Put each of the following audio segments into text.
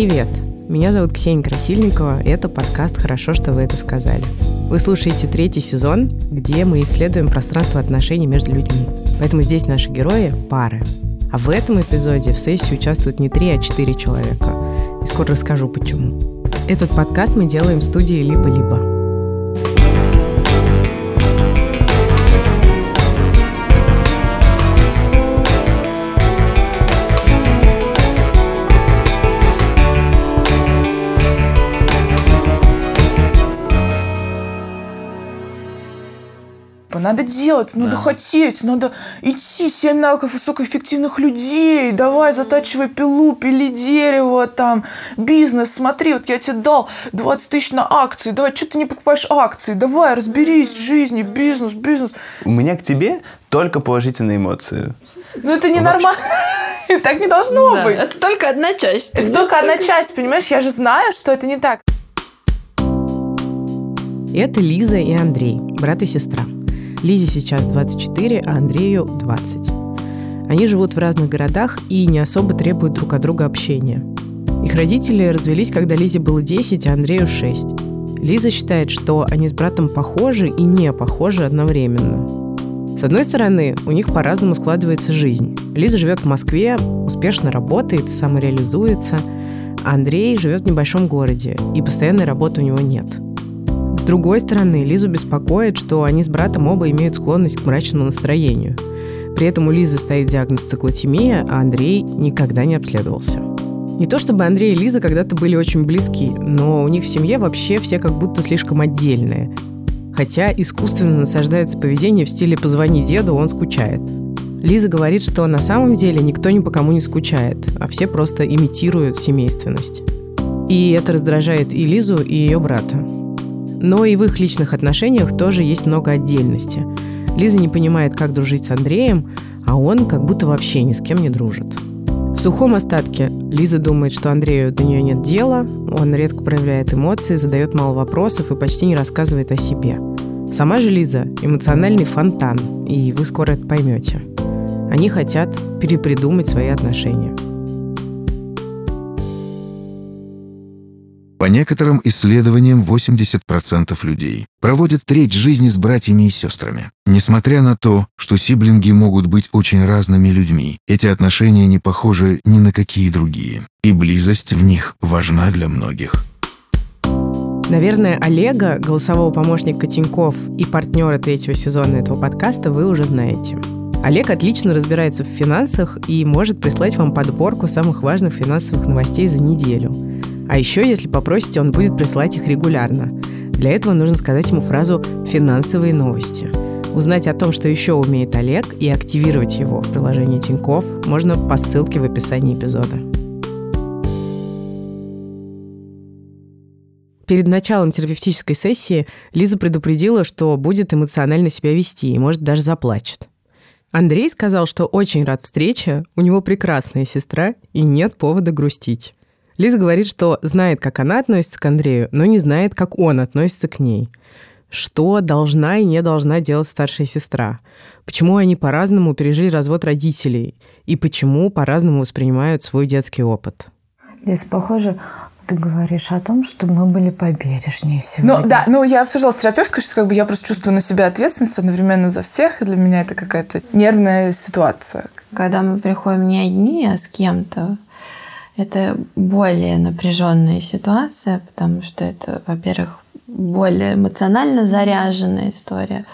Привет! Меня зовут Ксения Красильникова, и это подкаст «Хорошо, что вы это сказали». Вы слушаете третий сезон, где мы исследуем пространство отношений между людьми. Поэтому здесь наши герои – пары. А в этом эпизоде в сессии участвуют не три, а четыре человека. И скоро расскажу, почему. Этот подкаст мы делаем в студии «Либо-либо». Надо делать, надо да. хотеть, надо идти. Семь навыков высокоэффективных людей. Давай, затачивай пилу, пили дерево, там, бизнес. Смотри, вот я тебе дал 20 тысяч на акции. Давай, что ты не покупаешь акции? Давай, разберись в жизни, бизнес, бизнес. У меня к тебе только положительные эмоции. Ну, это не нормально. Так не должно быть. Это только одна часть. Это только одна часть, понимаешь? Я же знаю, что это не так. Это Лиза и Андрей, брат и сестра. Лизе сейчас 24, а Андрею 20. Они живут в разных городах и не особо требуют друг от друга общения. Их родители развелись, когда Лизе было 10, а Андрею 6. Лиза считает, что они с братом похожи и не похожи одновременно. С одной стороны, у них по-разному складывается жизнь. Лиза живет в Москве, успешно работает, самореализуется, а Андрей живет в небольшом городе, и постоянной работы у него нет – другой стороны, Лизу беспокоит, что они с братом оба имеют склонность к мрачному настроению. При этом у Лизы стоит диагноз циклотемия, а Андрей никогда не обследовался. Не то чтобы Андрей и Лиза когда-то были очень близки, но у них в семье вообще все как будто слишком отдельные. Хотя искусственно насаждается поведение в стиле «позвони деду, он скучает». Лиза говорит, что на самом деле никто ни по кому не скучает, а все просто имитируют семейственность. И это раздражает и Лизу, и ее брата. Но и в их личных отношениях тоже есть много отдельности. Лиза не понимает, как дружить с Андреем, а он как будто вообще ни с кем не дружит. В сухом остатке Лиза думает, что Андрею до нее нет дела, он редко проявляет эмоции, задает мало вопросов и почти не рассказывает о себе. Сама же Лиза – эмоциональный фонтан, и вы скоро это поймете. Они хотят перепридумать свои отношения – По некоторым исследованиям, 80% людей проводят треть жизни с братьями и сестрами. Несмотря на то, что сиблинги могут быть очень разными людьми, эти отношения не похожи ни на какие другие. И близость в них важна для многих. Наверное, Олега, голосового помощника Тиньков и партнера третьего сезона этого подкаста, вы уже знаете. Олег отлично разбирается в финансах и может прислать вам подборку самых важных финансовых новостей за неделю. А еще, если попросите, он будет присылать их регулярно. Для этого нужно сказать ему фразу «финансовые новости». Узнать о том, что еще умеет Олег, и активировать его в приложении Тиньков можно по ссылке в описании эпизода. Перед началом терапевтической сессии Лиза предупредила, что будет эмоционально себя вести и, может, даже заплачет. Андрей сказал, что очень рад встрече, у него прекрасная сестра и нет повода грустить. Лиза говорит, что знает, как она относится к Андрею, но не знает, как он относится к ней. Что должна и не должна делать старшая сестра? Почему они по-разному пережили развод родителей? И почему по-разному воспринимают свой детский опыт? Лиза, похоже, ты говоришь о том, что мы были побережнее сегодня. Ну да, ну я обсуждала с терапевткой, что как бы я просто чувствую на себя ответственность одновременно за всех, и для меня это какая-то нервная ситуация. Когда мы приходим не одни, а с кем-то, это более напряженная ситуация, потому что это, во-первых, более эмоционально заряженная история.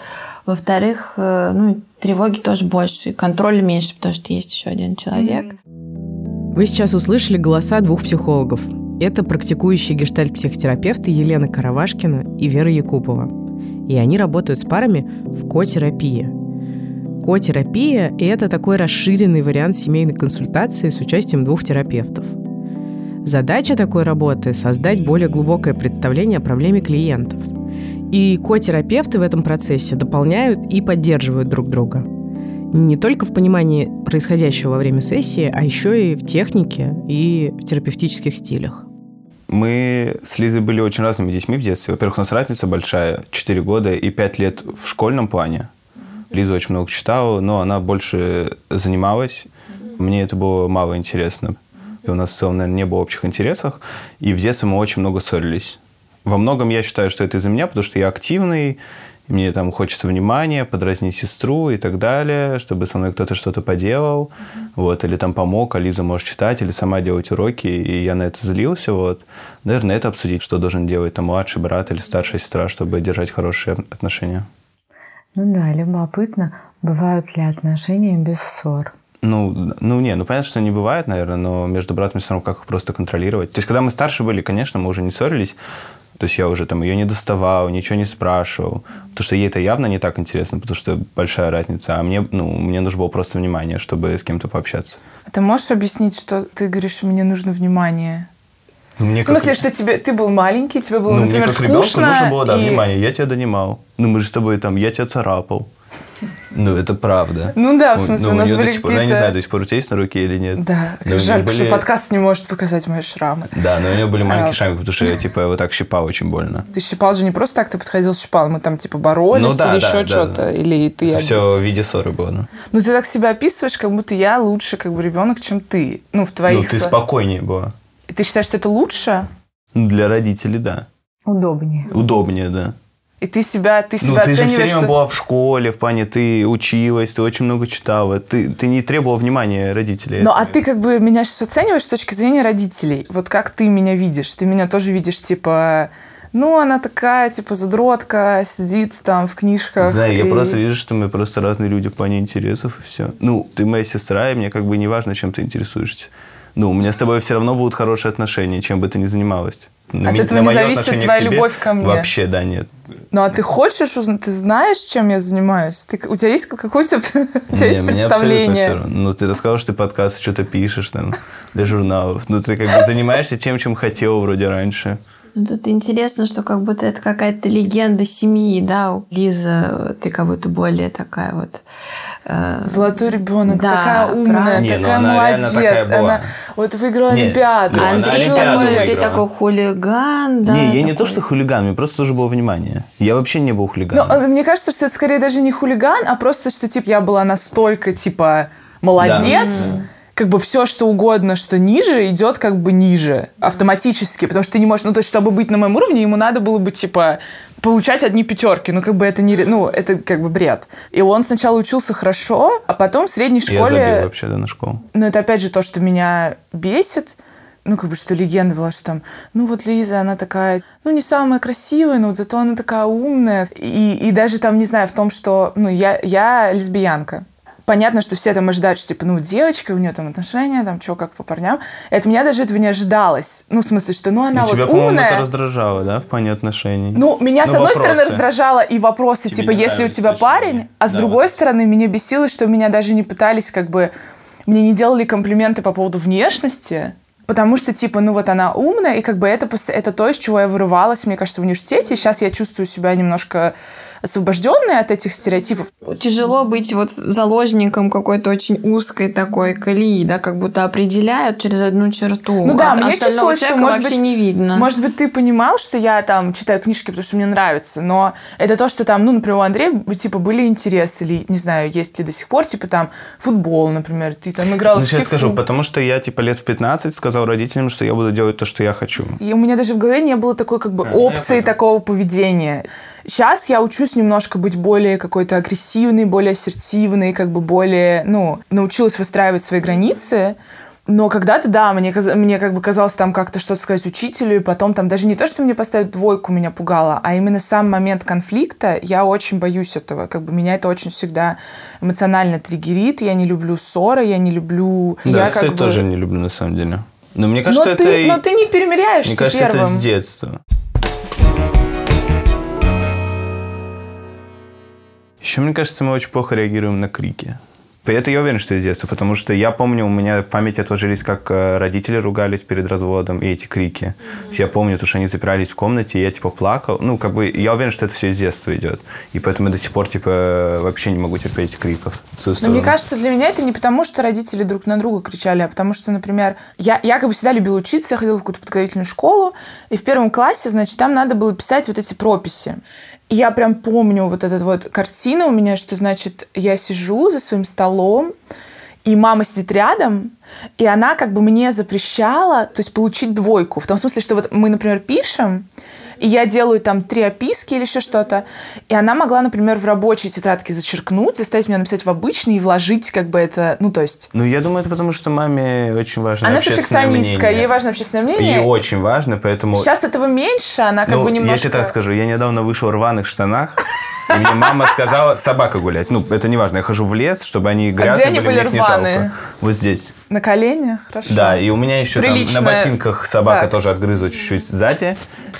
Во-вторых, э, ну, тревоги тоже больше, контроля меньше, потому что есть еще один человек. Вы сейчас услышали голоса двух психологов. Это практикующие гештальт-психотерапевты Елена Каравашкина и Вера Якупова. И они работают с парами в котерапии. Котерапия – это такой расширенный вариант семейной консультации с участием двух терапевтов. Задача такой работы – создать более глубокое представление о проблеме клиентов. И котерапевты в этом процессе дополняют и поддерживают друг друга. Не только в понимании происходящего во время сессии, а еще и в технике и в терапевтических стилях. Мы с Лизой были очень разными детьми в детстве. Во-первых, у нас разница большая, 4 года и 5 лет в школьном плане. Лиза очень много читала, но она больше занималась. Мне это было мало интересно. У нас в целом, наверное, не было общих интересов, и в детстве мы очень много ссорились. Во многом я считаю, что это из-за меня, потому что я активный, мне там хочется внимания, подразнить сестру и так далее, чтобы со мной кто-то что-то поделал, вот, или там помог, а Лиза может читать, или сама делать уроки, и я на это злился, вот. Наверное, это обсудить, что должен делать там младший брат или старшая сестра, чтобы держать хорошие отношения. Ну да, любопытно, бывают ли отношения без ссор? Ну, ну, не, ну понятно, что не бывает, наверное, но между братом и сестрой как их просто контролировать. То есть, когда мы старше были, конечно, мы уже не ссорились, то есть я уже там ее не доставал, ничего не спрашивал. Потому что ей это явно не так интересно, потому что большая разница. А мне, ну, мне нужно было просто внимание, чтобы с кем-то пообщаться. А ты можешь объяснить, что ты говоришь, мне нужно внимание? Ну, мне В смысле, как... что тебе, ты был маленький, тебе было, ну, например, мне как ребенку скучно. нужно было, да, и- внимание. Я тебя донимал. Ну, мы же с тобой там, я тебя царапал. Ну, это правда. Ну да, в смысле, ну, у нас неё до были сих пор, я не знаю, до сих пор у тебя есть на руке или нет. Да, Но у жаль, потому что были- подкаст не может показать мои шрамы. Да, но у него были маленькие А. шрамы, потому что я, типа, его так щипал очень больно. Ты щипал же не просто так, ты подходил щипал, мы там типа боролись Ну да, или да, еще да, что-то, да. или ты... Это один. все в виде ссоры было, да. Ну ты так себя описываешь, как будто я лучше как бы ребенок, чем ты. Ну, в Ну, твоих... ты сло- спокойнее была. Ты считаешь, что это лучше? Ну, Для родителей, да. Удобнее. Удобнее, да. И ты себя, ты Ну, себя ты же все оцениваешь, время что... была в школе, в плане ты училась, ты очень много читала. Ты, ты не требовала внимания родителей. Ну, а ты как бы меня сейчас оцениваешь с точки зрения родителей. Вот как ты меня видишь? Ты меня тоже видишь, типа, ну, она такая, типа, задротка, сидит там в книжках. Да, я и- просто вижу, что мы просто разные люди в плане интересов, и все. Ну, ты моя сестра, и мне как бы не важно, чем ты интересуешься. Ну, у меня с тобой все равно будут хорошие отношения, чем бы ты ни занималась. На От этого на не зависит твоя любовь ко мне. Вообще, да, нет. Ну, а ты хочешь узнать, ты знаешь, чем я занимаюсь? Ты, у тебя есть какое у тебя, Не, есть представление? равно. Ну, ты рассказал, что ты подкасты что-то пишешь там для журналов. Ну, ты как бы занимаешься тем, чем хотел вроде раньше. Ну, тут интересно, что как будто это какая-то легенда семьи, да, у Лиза, ты как будто более такая вот... э, Золотой ребенок, Да, такая умная. Не, ну такая она молодец. такая была. Она вот выиграла Не, Олимпиаду. ну, А она Андрей Олимпиаду такой, ты такой хулиган, да? не, я не такой. то, что хулиган, мне просто тоже было внимание. Я вообще не был Ну, хулиганом. э, мне кажется, что это скорее даже не хулиган, а просто, что, типа, я была настолько, типа, молодец, как бы все, что угодно, что ниже, идет как бы ниже автоматически, потому что ты не можешь, ну, то есть, чтобы быть на моем уровне, ему надо было бы, типа, получать одни пятерки, ну, как бы это не, ну, это как бы бред. И он сначала учился хорошо, а потом в средней Я школе... забил вообще, да, на школу. Ну, это опять же то, что меня бесит. Ну, как бы, что легенда была, что там, ну, вот Лиза, она такая, ну, не самая красивая, но вот зато она такая умная. И, и даже там, не знаю, в том, что, ну, я, я лесбиянка. Понятно, что все там ожидают, что, типа, ну, девочка, у нее там отношения, там, что, как по парням. Это меня даже этого не ожидалось. Ну, в смысле, что, ну, она Ну, вот тебя, умная. это раздражало, да, в плане отношений? Ну, меня, с Ну, одной вопросы. стороны, раздражало и вопросы, Тебе типа, если у тебя парень, они? а с Да, другой вот. стороны, меня бесило, что меня даже не пытались, как бы, мне не делали комплименты по поводу внешности, потому что, типа, ну вот она умная, и как бы это, это то, из чего я вырывалась, мне кажется, в университете. Сейчас я чувствую себя немножко освобожденной от этих стереотипов. Тяжело быть вот заложником какой-то очень узкой такой колеи, да, как будто определяют через одну черту. Ну да, а мне чувствуется, что, может быть, не видно. Может быть, ты понимал, что я там читаю книжки, потому что мне нравится, но это то, что там, ну, например, у Андрея, типа, были интересы, или, не знаю, есть ли до сих пор, типа, там, футбол, например, ты там играл Ну, в сейчас скажу, потому что я, типа, лет в 15 сказал родителям, что я буду делать то, что я хочу. И у меня даже в голове не было такой как бы А, опции такого поведения. Сейчас я учусь немножко быть более какой-то агрессивной, более ассертивной, как бы более, ну, научилась выстраивать свои границы. Но когда-то, да, мне, мне как бы казалось там как-то что-то сказать учителю, и потом там даже не то, что мне поставят двойку, меня пугало, а именно сам момент конфликта, я очень боюсь этого. Как бы меня это очень всегда эмоционально триггерит, я не люблю ссоры, я не люблю... Да, я кстати, бы- тоже не люблю, на самом деле. Но мне но, кажется, это... ты, и- но ты не перемиряешься Мне кажется, первым. это с детства. Еще, мне кажется, мы очень плохо реагируем на крики. Это я уверен, что из детства, потому что я помню, у меня в памяти отложились, как э, родители ругались перед разводом, и эти крики. Есть Я помню, то, что они запирались в комнате, и я, типа, плакал. Ну, как бы, я уверен, что это все из детства идет. И поэтому я до сих пор, типа, вообще не могу терпеть криков. Но мне кажется, для меня это не потому, что родители друг на друга кричали, а потому что, например, я, я как бы всегда любила учиться, я ходила в какую-то подготовительную школу, и в первом классе, значит, там надо было писать вот эти прописи. Я прям помню вот эту вот картину у меня, что, значит, я сижу за своим столом, и мама сидит рядом, и она как бы мне запрещала, то есть получить двойку. В том смысле, что вот мы, например, пишем, и я делаю там три описки или еще что-то, и она могла, например, в рабочей тетрадке зачеркнуть, заставить меня написать в обычный и вложить как бы это, ну, то есть... Ну, я думаю, это потому, что маме очень важно Она перфекционистка, мнение. ей важно общественное мнение. Ей очень важно, поэтому... Сейчас этого меньше, она как ну, бы немножко... я тебе так скажу, я недавно вышел в рваных штанах, и мне мама сказала собака гулять. Ну, это не важно, я хожу в лес, чтобы они грязные А они были, были мне их не рваные? жалко. Вот здесь. На коленях, хорошо. Да, и у меня еще там Приличная- на ботинках собака Так. тоже отгрызла чуть-чуть сзади.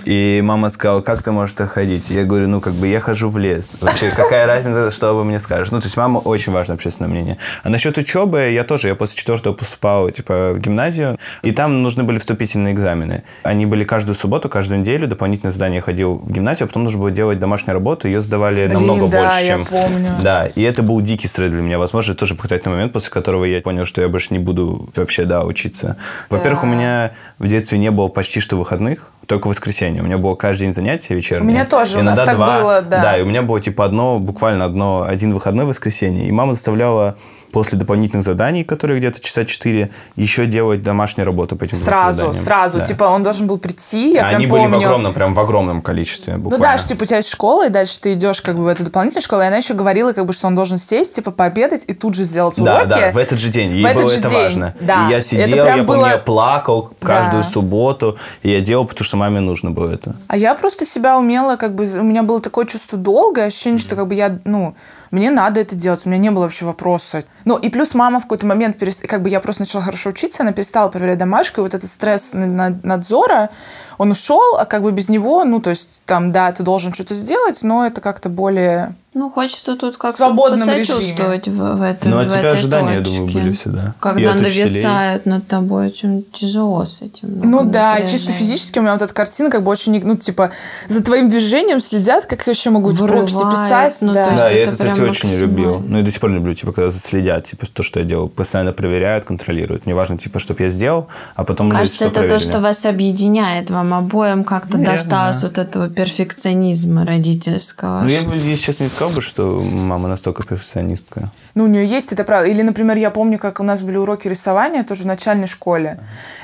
И мама сказала, как ты можешь так ходить? Я говорю, ну, как бы я хожу в лес. Вообще, какая разница, что вы мне скажешь? Ну, то есть мама очень важно общественное мнение. А насчет учебы, я тоже, я после четвертого поступал, типа, в гимназию, и там нужны были вступительные экзамены. Они были каждую субботу, каждую неделю, дополнительное задание ходил в гимназию, а потом нужно было делать домашнюю работу, ее сдавали Блин, намного да, больше, я чем... помню. Да, и это был дикий стресс для меня. Возможно, это тоже показательный момент, после которого я понял, что я больше не буду вообще, да, учиться. Во-первых, у меня в детстве не было почти что выходных, только в воскресенье. У меня было каждый день занятия вечерние. У меня тоже, у нас Иногда так два. было, да. Да, и у меня было типа одно, буквально одно, один выходной в воскресенье. И мама заставляла после дополнительных заданий, которые где-то часа четыре, еще делать домашнюю работу по этим Сразу, заданиям. сразу. Да. Типа он должен был прийти, я А прям Они были помню. в огромном, прям в огромном количестве, Ну буквально. да, что типа у тебя есть школа, и дальше ты идешь как бы в эту дополнительную школу, и она еще говорила, как бы, что он должен сесть, типа, пообедать и тут же сделать Да, уроки. да, в этот же день. Ей В этот было же это день, важно. да. И я Это сидел, прям я помню, было- я плакал каждую Да. субботу. И я делал, потому что маме нужно было это. А я просто себя умела, как бы, у меня было такое чувство долга, ощущение, что как бы я, ну, мне надо это делать, у меня не было вообще вопроса. Ну, и плюс мама в какой-то момент, перес- как бы я просто начала хорошо учиться, она перестала проверять домашку, и вот этот стресс на- на- надзора, он ушел, а как бы без него, ну, то есть там, да, ты должен что-то сделать, но это как-то более... Ну, хочется тут как-то посочувствовать в, в, этой, Ну, от в тебя этой ожидания, я точке. думаю, были всегда. Когда нависают над тобой, очень тяжело с этим. Ну много да, напряжения. чисто физически у меня вот эта картина как бы очень, ну, типа, за твоим движением следят, как еще могут Вырывает, прописи писать. ну, да. Да, я это кстати, очень не любил. Ну и до сих пор не люблю, типа, когда следят, типа, то, что я делал. Постоянно проверяют, контролируют. Мне важно, типа, чтобы я сделал, а потом Кажется, всё это то, что вас объединяет. Вам обоим как-то досталось вот этого перфекционизма родительского. Ну, я бы, если честно, не сказал бы, что мама настолько перфекционистка. Ну, у нее есть это правда. Или, например, я помню, как у нас были уроки рисования тоже в начальной школе.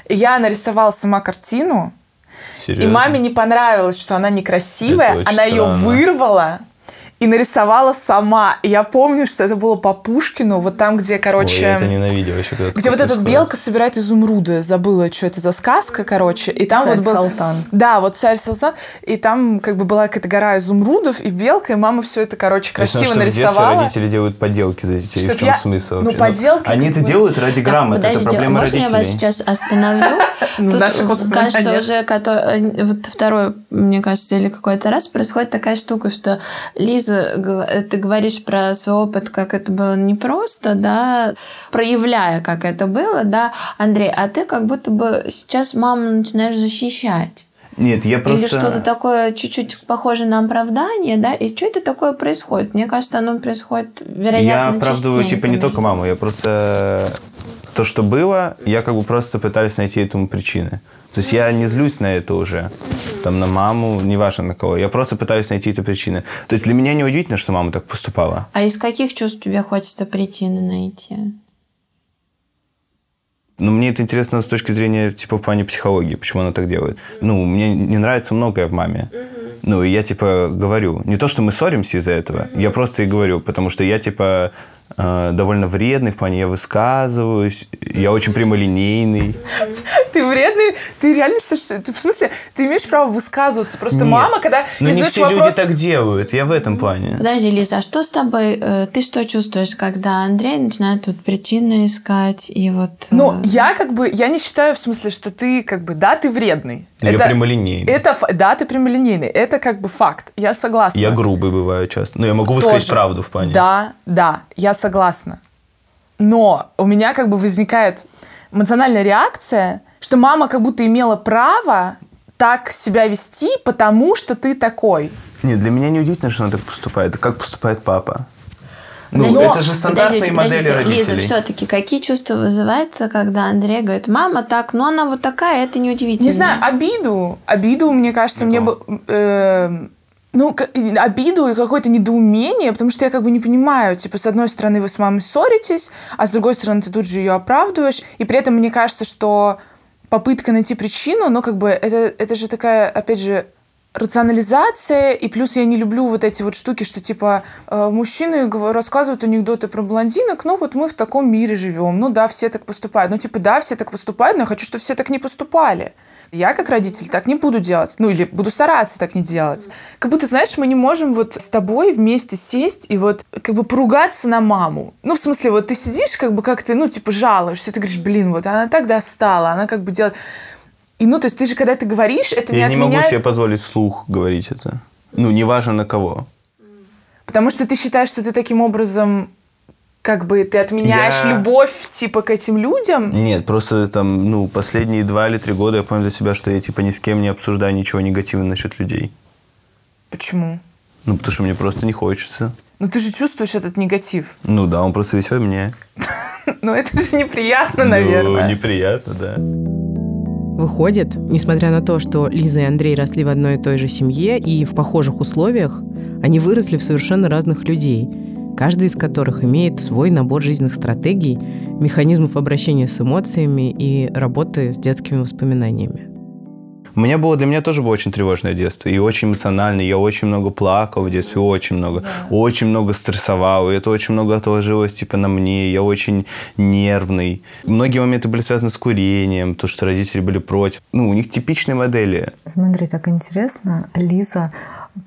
Я нарисовала сама картину, Серьезно. и маме не понравилось, что она некрасивая. Она ее странно. вырвала и нарисовала сама. И я помню, что это было по Пушкину, вот там, где, Ой, короче... я это ненавидел еще. когда Где вот эта белка собирает изумруды. Забыла, что это за сказка, короче. И там Царь вот был... Салтан. Да, вот царь Салтан. И там как бы была какая-то гора изумрудов и белка, и мама все это, короче, ну, красиво что детстве нарисовала. родители делают подделки за детей. Чтоб в чем я- смысл ну, вообще? подделки Они как это бы- делают ради грамоты. это подождите, проблема можно я родителей. вас сейчас остановлю? Ну, Тут, кажется, уже э, вот второй, мне кажется, или какой-то раз происходит такая штука, что Лиза, ты говоришь про свой опыт, как это было непросто, да, проявляя, как это было, да, Андрей, а ты как будто бы сейчас маму начинаешь защищать. Нет, я просто... Или что-то такое чуть-чуть похоже на оправдание, да? И что это такое происходит? Мне кажется, оно происходит, вероятно, Я оправдываю, типа, не только маму. Я просто... То, что было, я как бы просто пытаюсь найти этому причины. То есть я не злюсь на это уже. Там на маму, неважно на кого. Я просто пытаюсь найти эти причины. То есть для меня не удивительно, что мама так поступала. А из каких чувств тебе хочется причины найти? Но мне это интересно с точки зрения, типа, в плане психологии, почему она так делает. Ну, мне не нравится многое в маме. Ну, и я, типа, говорю. Не то, что мы ссоримся из-за этого, я просто и говорю, потому что я, типа, довольно вредный, в плане я высказываюсь, я очень прямолинейный. Ты вредный, ты реально считаешь, что... Ты, в смысле, ты имеешь право высказываться. Просто Нет. мама, когда Но ей не все вопрос... люди так делают, я в этом плане. Подожди, Лиза, а что с тобой? э, Ты что чувствуешь, когда Андрей начинает тут причины искать и вот... э, Ну, я как бы, я не считаю в смысле, что ты как бы, да, ты вредный. Я прямолинейный. Это, да, ты прямолинейный. Это как бы факт. Я согласна. Я грубый бываю часто. Но я могу высказать Тоже. правду в плане. Да, да, я согласна. Но у меня как бы возникает эмоциональная реакция, что мама как будто имела право так себя вести, потому что ты такой. Нет, для меня не удивительно, что она так поступает. Как поступает папа? Ну, Подождите, это же стандартные подождите, модели подождите. родителей. Лиза, все-таки какие чувства вызывает, когда Андрей говорит, мама так, но она вот такая, это неудивительно. Не знаю, обиду. Обиду, мне кажется, мне бы... э, ну, обиду и какое-то недоумение, потому что я как бы не понимаю, типа, с одной стороны, вы с мамой ссоритесь, а с другой стороны, ты тут же ее оправдываешь, и при этом мне кажется, что попытка найти причину, ну, как бы, это, это же такая, опять же, рационализация, и плюс я не люблю вот эти вот штуки, что типа э, мужчины рассказывают анекдоты про блондинок, ну вот мы в таком мире живем, ну да, все так поступают, ну типа да, все так поступают, но я хочу, чтобы все так не поступали. Я, как родитель, так не буду делать. Ну, или буду стараться так не делать. Как будто, знаешь, мы не можем вот с тобой вместе сесть и вот как бы поругаться на маму. Ну, в смысле, вот ты сидишь, как бы как ты, ну, типа, жалуешься, ты говоришь, блин, вот она так достала, она как бы делает... И, ну, то есть ты же, когда ты говоришь, это Я не не отменяет... могу себе позволить вслух говорить это. Ну, неважно на кого. Потому что ты считаешь, что ты таким образом как бы ты отменяешь Я- любовь типа к этим людям. Нет, просто там, ну, последние два или три года я понял для себя, что я типа ни с кем не обсуждаю ничего негативного насчет людей. Почему? Ну, потому что мне просто не хочется. Ну ты же чувствуешь этот негатив. Ну да, он просто висит в мне. Ну это же неприятно, наверное. Ну, неприятно, да. Выходит, несмотря на то, что Лиза и Андрей росли в одной и той же семье и в похожих условиях, они выросли в совершенно разных людей, каждый из которых имеет свой набор жизненных стратегий, механизмов обращения с эмоциями и работы с детскими воспоминаниями. У меня было, для меня тоже было очень тревожное детство. И очень эмоциональное. Я очень много плакал в детстве, очень много. Очень много стрессовал. И это очень много отложилось типа на мне. Я очень нервный. Многие моменты были связаны с курением, то, что родители были против. Ну, у них типичные модели. Смотри, так интересно, Лиза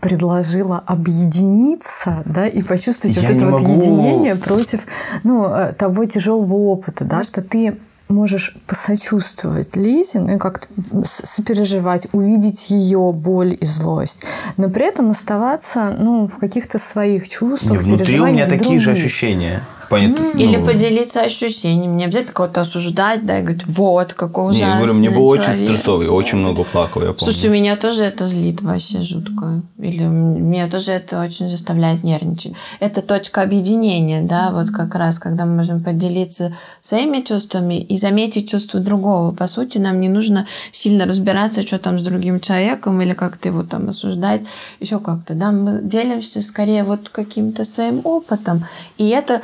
предложила объединиться, да, и почувствовать Я вот это вот могу. единение против, ну, э, того тяжелого опыта, да, что ты можешь посочувствовать Лизе, ну и как-то сопереживать, увидеть ее боль и злость, но при этом оставаться, ну, в каких-то своих чувствах, И внутри у меня такие же ощущения. Понятно? Или Ну, поделиться ощущениями. Не обязательно кого-то осуждать, да, и говорить, вот, какой Не, ужасный я говорю, мне было очень человек». стрессово, я очень много плакал, я помню. Слушай, меня тоже это злит вообще жутко. Или меня тоже это очень заставляет нервничать. Это точка объединения, да, вот как раз, когда мы можем поделиться своими чувствами и заметить чувство другого. По сути, нам не нужно сильно разбираться, что там с другим человеком или как-то его там осуждать, еще как-то, да. Мы делимся скорее вот каким-то своим опытом. И это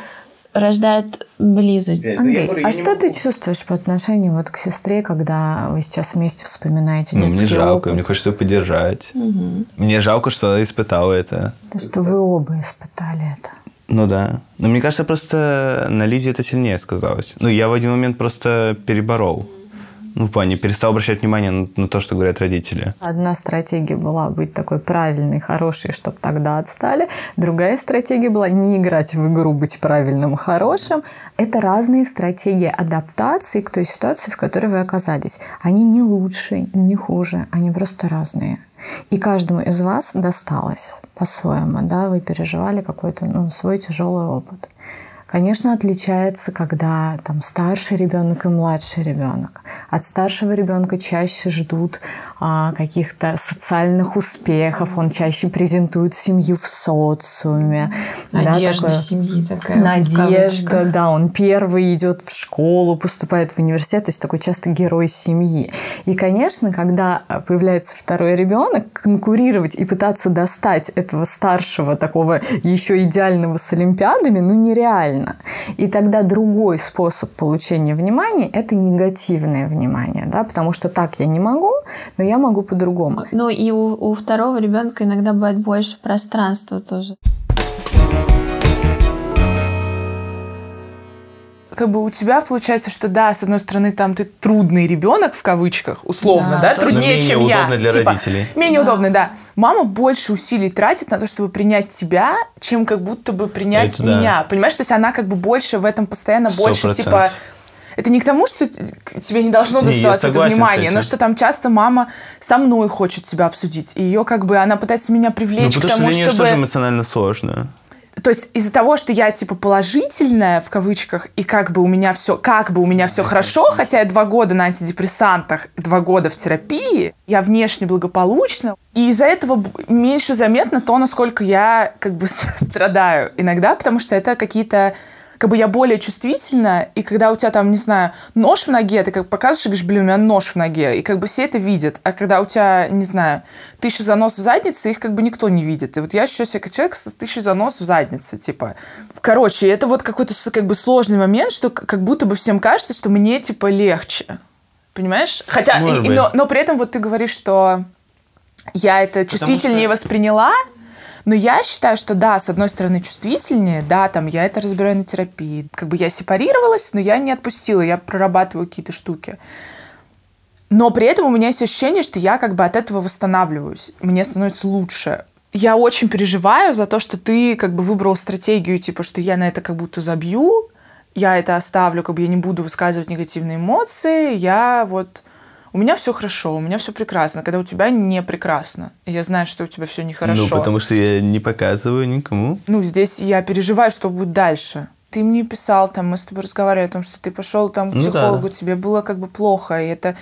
рождает близость. Андрей, а что ты чувствуешь по отношению вот к сестре, когда вы сейчас вместе вспоминаете Ну, детский мне жалко, опыт? мне хочется ее поддержать. Мне жалко, что она испытала это. То, что вы оба испытали это. Ну да. Но мне кажется, просто на Лизе это сильнее сказалось. Ну, я в один момент просто переборол. Ну, в плане, перестал обращать внимание на, на то, что говорят родители. Одна стратегия была быть такой правильной, хорошей, чтобы тогда отстали. Другая стратегия была не играть в игру, быть правильным, хорошим. Это разные стратегии адаптации к той ситуации, в которой вы оказались. Они не лучше, не хуже, они просто разные. И каждому из вас досталось по-своему, да, вы переживали какой-то ну, свой тяжелый опыт. Конечно, отличается, когда там старший ребенок и младший ребенок. От старшего ребенка чаще ждут а, каких-то социальных успехов, он чаще презентует семью в социуме. да, Надежда такое- семьи такая. Надежда, да, он первый идет в школу, поступает в университет, то есть такой часто герой семьи. И, конечно, когда появляется второй ребенок, конкурировать и пытаться достать этого старшего, такого еще идеального с олимпиадами, ну, нереально. И тогда другой способ получения внимания – это негативное внимание, да, потому что так я не могу, но я могу по-другому. Ну и у, у второго ребенка иногда бывает больше пространства тоже. Как бы у тебя получается, что да, с одной стороны, там ты трудный ребенок в кавычках, условно, Да, да, труднее, менее чем я. удобно для Типа, родителей. Менее удобно, да. Мама больше усилий тратит на то, чтобы принять тебя, чем как будто бы принять Это да. меня. Понимаешь, то есть она как бы больше в этом постоянно Сто больше, процентов. типа, это не к тому, что тебе не должно Не, доставаться это согласен с внимание, но что там часто мама со мной хочет тебя обсудить. И ее как бы, она пытается меня Ну, привлечь потому к что тому, для нее чтобы... тоже эмоционально сложно. То есть из-за того, что я типа положительная в кавычках, и как бы у меня все, как бы у меня все хорошо, хотя я два года на антидепрессантах, два года в терапии, я внешне благополучна, и из-за этого меньше заметно то, насколько я как бы страдаю иногда, потому что это какие-то как бы я более чувствительна, и когда у тебя там, не знаю, нож в ноге, ты как показываешь и говоришь, блин, у меня нож в ноге, и как бы все это видят. А когда у тебя, не знаю, тысяча занос в заднице, их как бы никто не видит. И вот я ощущаю себя как человек с тысячей занос в заднице, типа. Короче, это вот какой-то как бы сложный момент, что как будто бы всем кажется, что мне, типа, легче. Понимаешь? Хотя, и, но, но при этом вот ты говоришь, что я это чувствительнее что... восприняла, но я считаю, что да, с одной стороны чувствительнее, да, там я это разбираю на терапии. Как бы я сепарировалась, но я не отпустила, я прорабатываю какие-то штуки. Но при этом у меня есть ощущение, что я как бы от этого восстанавливаюсь. Мне становится лучше. Я очень переживаю за то, что ты как бы выбрал стратегию, типа, что я на это как будто забью, я это оставлю, как бы я не буду высказывать негативные эмоции, я вот у меня все хорошо, у меня все прекрасно, когда у тебя не прекрасно. я знаю, что у тебя все нехорошо. Ну, потому что я не показываю никому. Ну, здесь я переживаю, что будет дальше. Ты мне писал, там, мы с тобой разговаривали о том, что ты пошел там к психологу, ну, да. тебе было как бы плохо, и это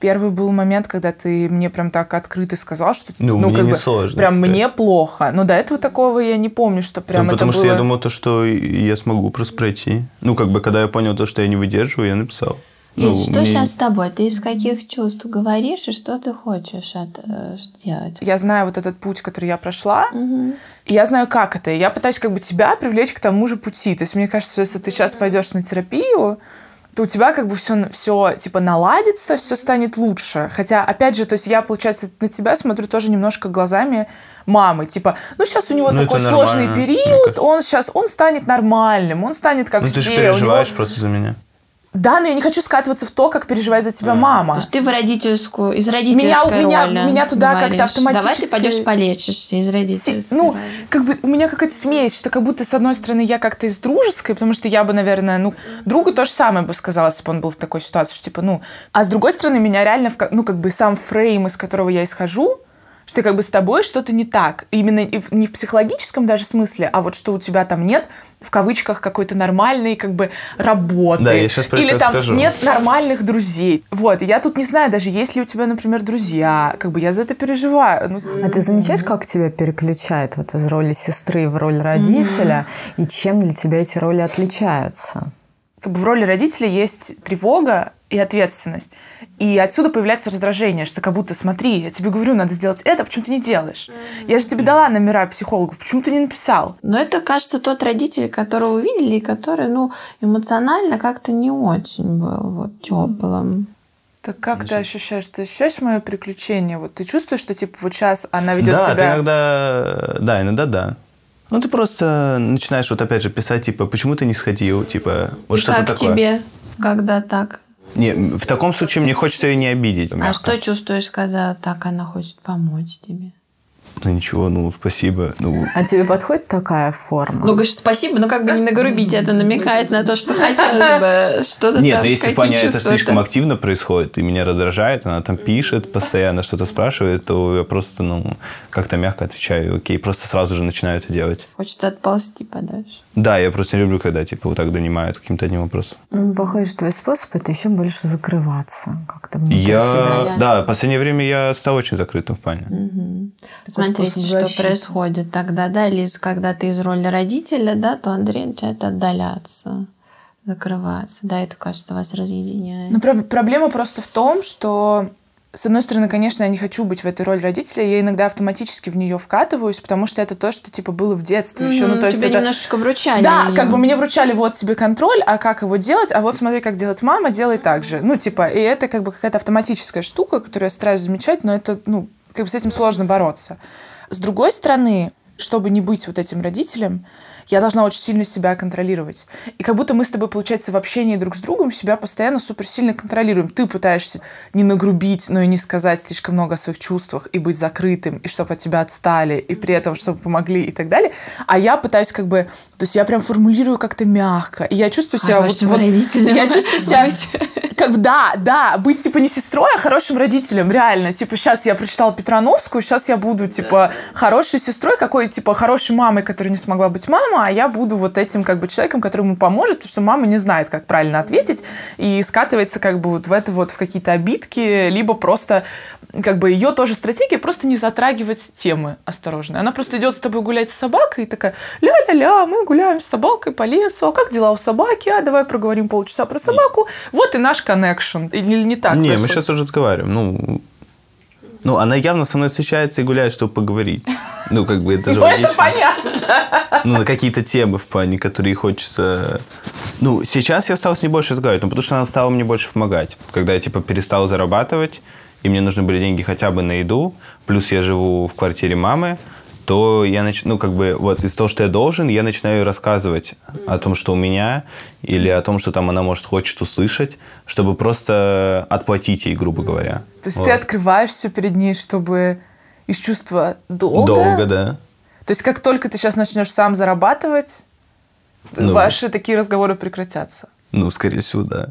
первый был момент, когда ты мне прям так открыто сказал, что ну, ну мне как не бы сложно прям сказать. мне плохо. Но до этого такого я не помню, что прям ну, это потому было... что я думал то, что я смогу просто пройти. Ну как бы когда я понял то, что я не выдерживаю, я написал. И ну, что мне... сейчас с тобой? Ты из каких чувств говоришь и что ты хочешь от, э, делать? Я знаю вот этот путь, который я прошла, угу. и я знаю, как это. И я пытаюсь как бы тебя привлечь к тому же пути. То есть мне кажется, что если ты сейчас пойдешь на терапию, то у тебя как бы все, все типа наладится, все станет лучше. Хотя, опять же, то есть я, получается, на тебя смотрю тоже немножко глазами мамы. Типа, ну сейчас у него ну, такой сложный период, ну, он сейчас, он станет нормальным, он станет как ну, все. ты же переживаешь него... просто за меня. Да, но я не хочу скатываться в то, как переживает за тебя мама. То есть ты в родительскую, из родительской меня, роли меня, меня туда как-то автоматически... Давай ты пойдешь полечишься из родительской Ну, как бы у меня какая-то смесь, что как будто, с одной стороны, я как-то из дружеской, потому что я бы, наверное, ну, другу то же самое бы сказала, если бы он был в такой ситуации, что типа, ну... А с другой стороны, меня реально, в, ну, как бы сам фрейм, из которого я исхожу, что как бы с тобой что-то не так. Именно не в психологическом даже смысле, а вот что у тебя там нет в кавычках какой-то нормальной как бы работы. Да, я сейчас про Или там скажу. нет нормальных друзей. Вот, я тут не знаю даже, есть ли у тебя, например, друзья. Как бы я за это переживаю. Ну... А ты замечаешь, как тебя переключает вот из роли сестры в роль родителя? Mm-hmm. И чем для тебя эти роли отличаются? Как бы в роли родителя есть тревога, и ответственность. И отсюда появляется раздражение, что как будто, смотри, я тебе говорю, надо сделать это, почему ты не делаешь? Я же тебе дала номера психологов, почему ты не написал? Но это, кажется, тот родитель, которого увидели, и который, ну, эмоционально как-то не очень был вот теплым. Так как ты ощущаешь? Ты ощущаешь мое приключение? Вот ты чувствуешь, что типа вот сейчас она ведет да, себя... Да, иногда... Да, иногда да. Ну, ты просто начинаешь вот опять же писать, типа, почему ты не сходил, типа, вот что-то такое. как тебе, когда так? Не, в таком случае мне хочется ее не обидеть. Мягко. А что чувствуешь, когда так она хочет помочь тебе? Ну ничего, ну спасибо. Ну... А тебе подходит такая форма? Ну, говоришь, спасибо, но как бы не нагрубить. Это намекает на то, что хотелось бы что-то Нет, там, если понять, это слишком активно происходит, и меня раздражает, она там пишет постоянно, что-то спрашивает, то я просто, ну, как-то мягко отвечаю, окей, просто сразу же начинаю это делать. Хочется отползти подальше. Да, я просто не люблю, когда, типа, вот так донимают каким-то одним вопросом. Ну, похоже, что твой способ – это еще больше закрываться как-то я... себя. Да, в последнее время я стал очень закрытым в плане. Угу. Смотрите, что происходит тогда, да, Лиз, когда ты из роли родителя, да, то Андрей начинает отдаляться закрываться. Да, это, кажется, вас разъединяет. Но ну, про- проблема просто в том, что с одной стороны, конечно, я не хочу быть в этой роли родителя, я иногда автоматически в нее вкатываюсь, потому что это то, что типа было в детстве mm-hmm, еще. Ну, то есть тебе это... немножечко вручали. Да, ее. как бы мне вручали вот тебе контроль, а как его делать, а вот смотри, как делать мама, делай так же. Ну, типа, и это как бы какая-то автоматическая штука, которую я стараюсь замечать, но это, ну, как бы с этим сложно бороться. С другой стороны, чтобы не быть вот этим родителем, я должна очень сильно себя контролировать. И как будто мы с тобой, получается, в общении друг с другом себя постоянно супер сильно контролируем. Ты пытаешься не нагрубить, но и не сказать слишком много о своих чувствах, и быть закрытым, и чтобы от тебя отстали, и при этом, чтобы помогли, и так далее. А я пытаюсь как бы... То есть я прям формулирую как-то мягко. И я чувствую себя... вот, вот, я чувствую себя как да, да, быть, типа, не сестрой, а хорошим родителем, реально. Типа, сейчас я прочитала Петрановскую, сейчас я буду, типа, хорошей сестрой, какой, типа, хорошей мамой, которая не смогла быть мамой, а я буду вот этим, как бы, человеком, который ему поможет, потому что мама не знает, как правильно ответить, и скатывается, как бы, вот в это вот, в какие-то обидки, либо просто, как бы, ее тоже стратегия просто не затрагивать темы осторожно. Она просто идет с тобой гулять с собакой и такая, ля-ля-ля, мы гуляем с собакой по лесу, а как дела у собаки? А давай проговорим полчаса про собаку. Вот и наш коннекшн. Или не так? Не, происходит? мы сейчас уже разговариваем. Ну, ну, она явно со мной встречается и гуляет, чтобы поговорить. Ну, как бы это же Ну, это логично. понятно. Ну, на какие-то темы в плане, которые хочется... Ну, сейчас я стал с ней больше разговаривать, ну, потому что она стала мне больше помогать. Когда я, типа, перестал зарабатывать, и мне нужны были деньги хотя бы на еду, плюс я живу в квартире мамы, то я нач... ну, как бы, вот из того, что я должен, я начинаю рассказывать о том, что у меня, или о том, что там она, может, хочет услышать, чтобы просто отплатить ей, грубо говоря. То есть Вот. ты открываешься перед ней, чтобы из чувства долга... Долго, да. То есть как только ты сейчас начнешь сам зарабатывать, Ну. ваши такие разговоры прекратятся. Ну, скорее всего, да.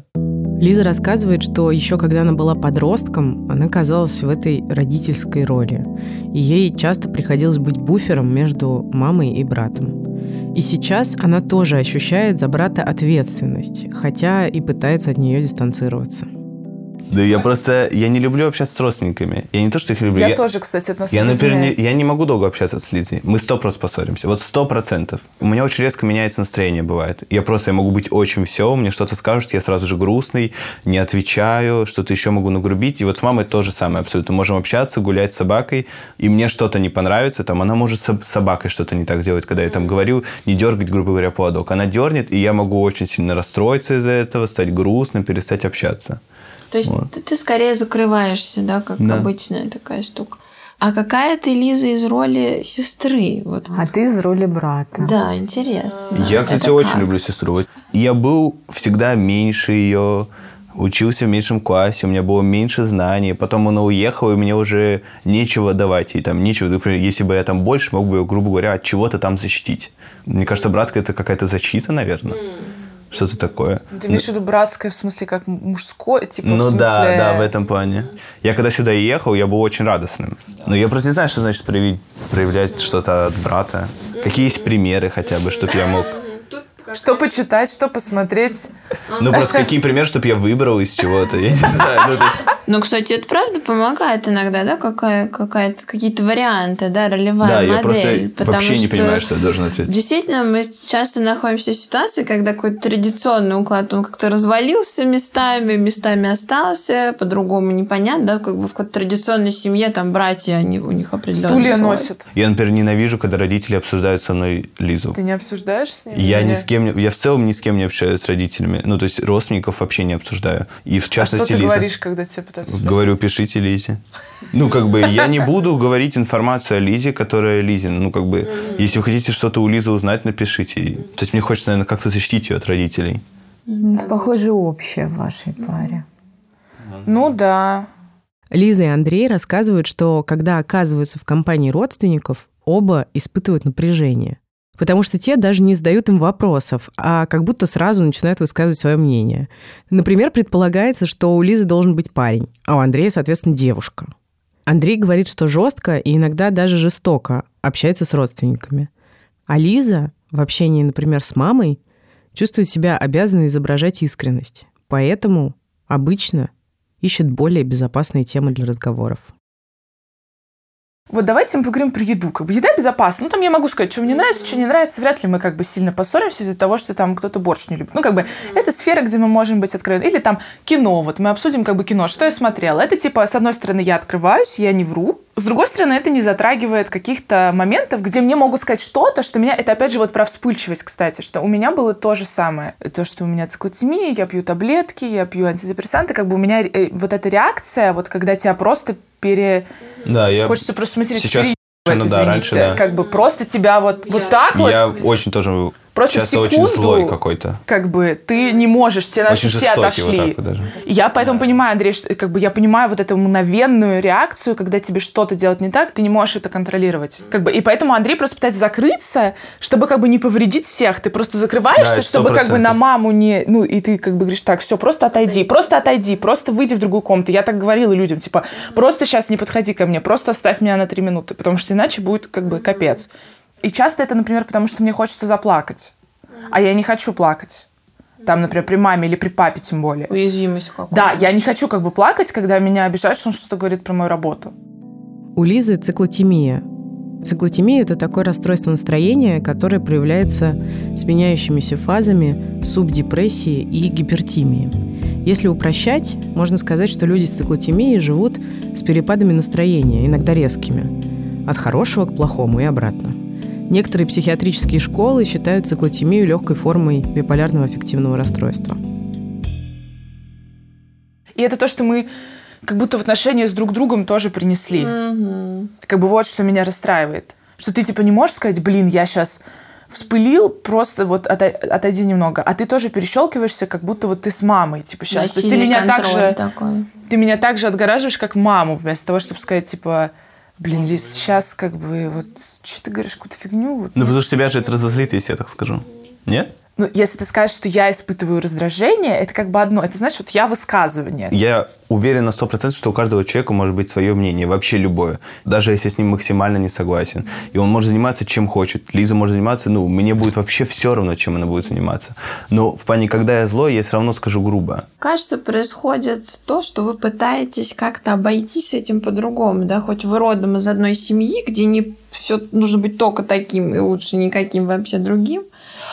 Лиза рассказывает, что еще когда она была подростком, она казалась в этой родительской роли. И ей часто приходилось быть буфером между мамой и братом. И сейчас она тоже ощущает за брата ответственность, хотя и пытается от нее дистанцироваться. Да я просто, я не люблю общаться с родственниками. Я не то, что их люблю. Я, тоже, кстати, это нас Я, например, не, я не могу долго общаться с Лизой. Мы сто процентов поссоримся. Вот сто процентов. У меня очень резко меняется настроение, бывает. Я просто я могу быть очень веселым, мне что-то скажут, я сразу же грустный, не отвечаю, что-то еще могу нагрубить. И вот с мамой то же самое абсолютно. Можем общаться, гулять с собакой, и мне что-то не понравится, там она может с собакой что-то не так сделать, когда я там говорю, не дергать, грубо говоря, поводок. Она дернет, и я могу очень сильно расстроиться из-за этого, стать грустным, перестать общаться. То есть Вот. ты, ты скорее закрываешься, да, как Да. обычная такая штука. А какая ты, Лиза, из роли сестры? Вот. А ты из роли брата. Да, интересно. Я, кстати, Это очень как? люблю сестру. Я был всегда меньше ее, учился в меньшем классе, у меня было меньше знаний. Потом она уехала, и мне уже нечего давать ей. Там нечего, например, если бы я там больше, мог бы ее, грубо говоря, от чего-то там защитить. Мне кажется, братская это какая-то защита, наверное. Что-то такое. Ты имеешь в виду братское, в смысле, как мужское, типа, Ну смысле... да, да, в этом плане. Я когда сюда ехал, я был очень радостным. Но я просто не знаю, что значит проявить, проявлять что-то от брата. Какие есть примеры хотя бы, чтобы я мог... Что почитать, что посмотреть. Ну просто какие примеры, чтобы я выбрал из чего-то. Я не знаю. ну, Ну, кстати, это правда помогает иногда, да, какая, какая-то, какие-то варианты, да, ролевая Да, модель. я просто вообще не понимаю, что я должен ответить. Действительно, мы часто находимся в ситуации, когда какой-то традиционный уклад, он как-то развалился местами, местами остался, по-другому непонятно, да, как бы в какой-то традиционной семье там братья, они, у них определенно. Стулья носят. Я, например, ненавижу, когда родители обсуждают со мной Лизу. Ты не обсуждаешь с ними? Я ни с кем, не- я в целом ни с кем не общаюсь с родителями. Ну, то есть родственников вообще не обсуждаю. И в А что частности ты Лиза. говоришь, когда тебе пытаются? Говорю, пишите Лизе. Ну, как бы, я не буду говорить информацию о Лизе, которая Лизин. Ну, как бы, если вы хотите что-то у Лизы узнать, напишите. То есть мне хочется, наверное, как-то защитить ее от родителей. Ну, Похоже, общее в вашей паре. Ну да. Лиза и Андрей рассказывают, что когда оказываются в компании родственников, оба испытывают напряжение. Потому что те даже не задают им вопросов, а как будто сразу начинают высказывать свое мнение. Например, предполагается, что у Лизы должен быть парень, а у Андрея, соответственно, девушка. Андрей говорит, что жестко и иногда даже жестоко общается с родственниками. А Лиза в общении, например, с мамой чувствует себя обязанной изображать искренность. Поэтому обычно ищет более безопасные темы для разговоров. Вот давайте мы поговорим про еду. Как бы еда безопасна. Ну, там я могу сказать, что мне нравится, что не нравится. Вряд ли мы как бы сильно поссоримся из-за того, что там кто-то борщ не любит. Ну, как бы это сфера, где мы можем быть откровенны. Или там кино. Вот мы обсудим как бы кино. Что я смотрела? Это типа, с одной стороны, я открываюсь, я не вру. С другой стороны, это не затрагивает каких-то моментов, где мне могут сказать что-то, что меня... Это опять же вот про вспыльчивость, кстати, что у меня было то же самое. То, что у меня циклотемия, я пью таблетки, я пью антидепрессанты. Как бы у меня э, вот эта реакция, вот когда тебя просто пере... Да, я... Хочется просто смотреть Сейчас, пере- ну да, раньше, да. Как бы просто тебя вот, вот так вот. Я очень тоже Просто Часто секунду, очень злой какой-то. как бы ты не можешь, наши Очень все жестокий отошли. вот так вот даже. Я поэтому понимаю, Андрей, что как бы я понимаю вот эту мгновенную реакцию, когда тебе что-то делать не так, ты не можешь это контролировать. Как бы, и поэтому Андрей просто пытается закрыться, чтобы как бы не повредить всех. Ты просто закрываешься, Да, чтобы как бы 100%. на маму не... Ну, и ты как бы говоришь, так, все, просто отойди, просто отойди, просто выйди в другую комнату. Я так говорила людям, типа, просто сейчас не подходи ко мне, просто оставь меня на три минуты, потому что иначе будет как бы капец. И часто это, например, потому что мне хочется заплакать, а я не хочу плакать. Там, например, при маме или при папе тем более. Уязвимость какая Да, я не хочу как бы плакать, когда меня обижают, что он что-то говорит про мою работу. У Лизы циклотемия. Циклотемия – это такое расстройство настроения, которое проявляется с меняющимися фазами субдепрессии и гипертимии. Если упрощать, можно сказать, что люди с циклотемией живут с перепадами настроения, иногда резкими, от хорошего к плохому и обратно. Некоторые психиатрические школы считают циклотемию легкой формой биполярного аффективного расстройства. И это то, что мы как будто в отношения с друг другом тоже принесли. Как бы вот что меня расстраивает. Что ты типа не можешь сказать, блин, я сейчас вспылил, просто вот отой- отойди немного. А ты тоже перещелкиваешься, как будто вот ты с мамой, типа сейчас. То есть ты меня так же, такой. ты меня так же отгораживаешь, как маму, вместо того, чтобы сказать, типа, блин, Лиз, сейчас как бы вот, что ты говоришь, какую-то фигню? Вот, Ну, потому что тебя же это разозлит, если я так скажу. Нет? Ну, если ты скажешь, что я испытываю раздражение, это как бы одно. Это, знаешь, вот я высказывание. Я уверен на 100%, что у каждого человека может быть свое мнение, вообще любое. Даже если с ним максимально не согласен. И он может заниматься чем хочет. Лиза может заниматься, ну, мне будет вообще все равно, чем она будет заниматься. Но в плане, когда я злой, я все равно скажу грубо. Кажется, происходит то, что вы пытаетесь как-то обойтись этим по-другому, да, хоть вы родом из одной семьи, где не все нужно быть только таким и лучше никаким вообще другим.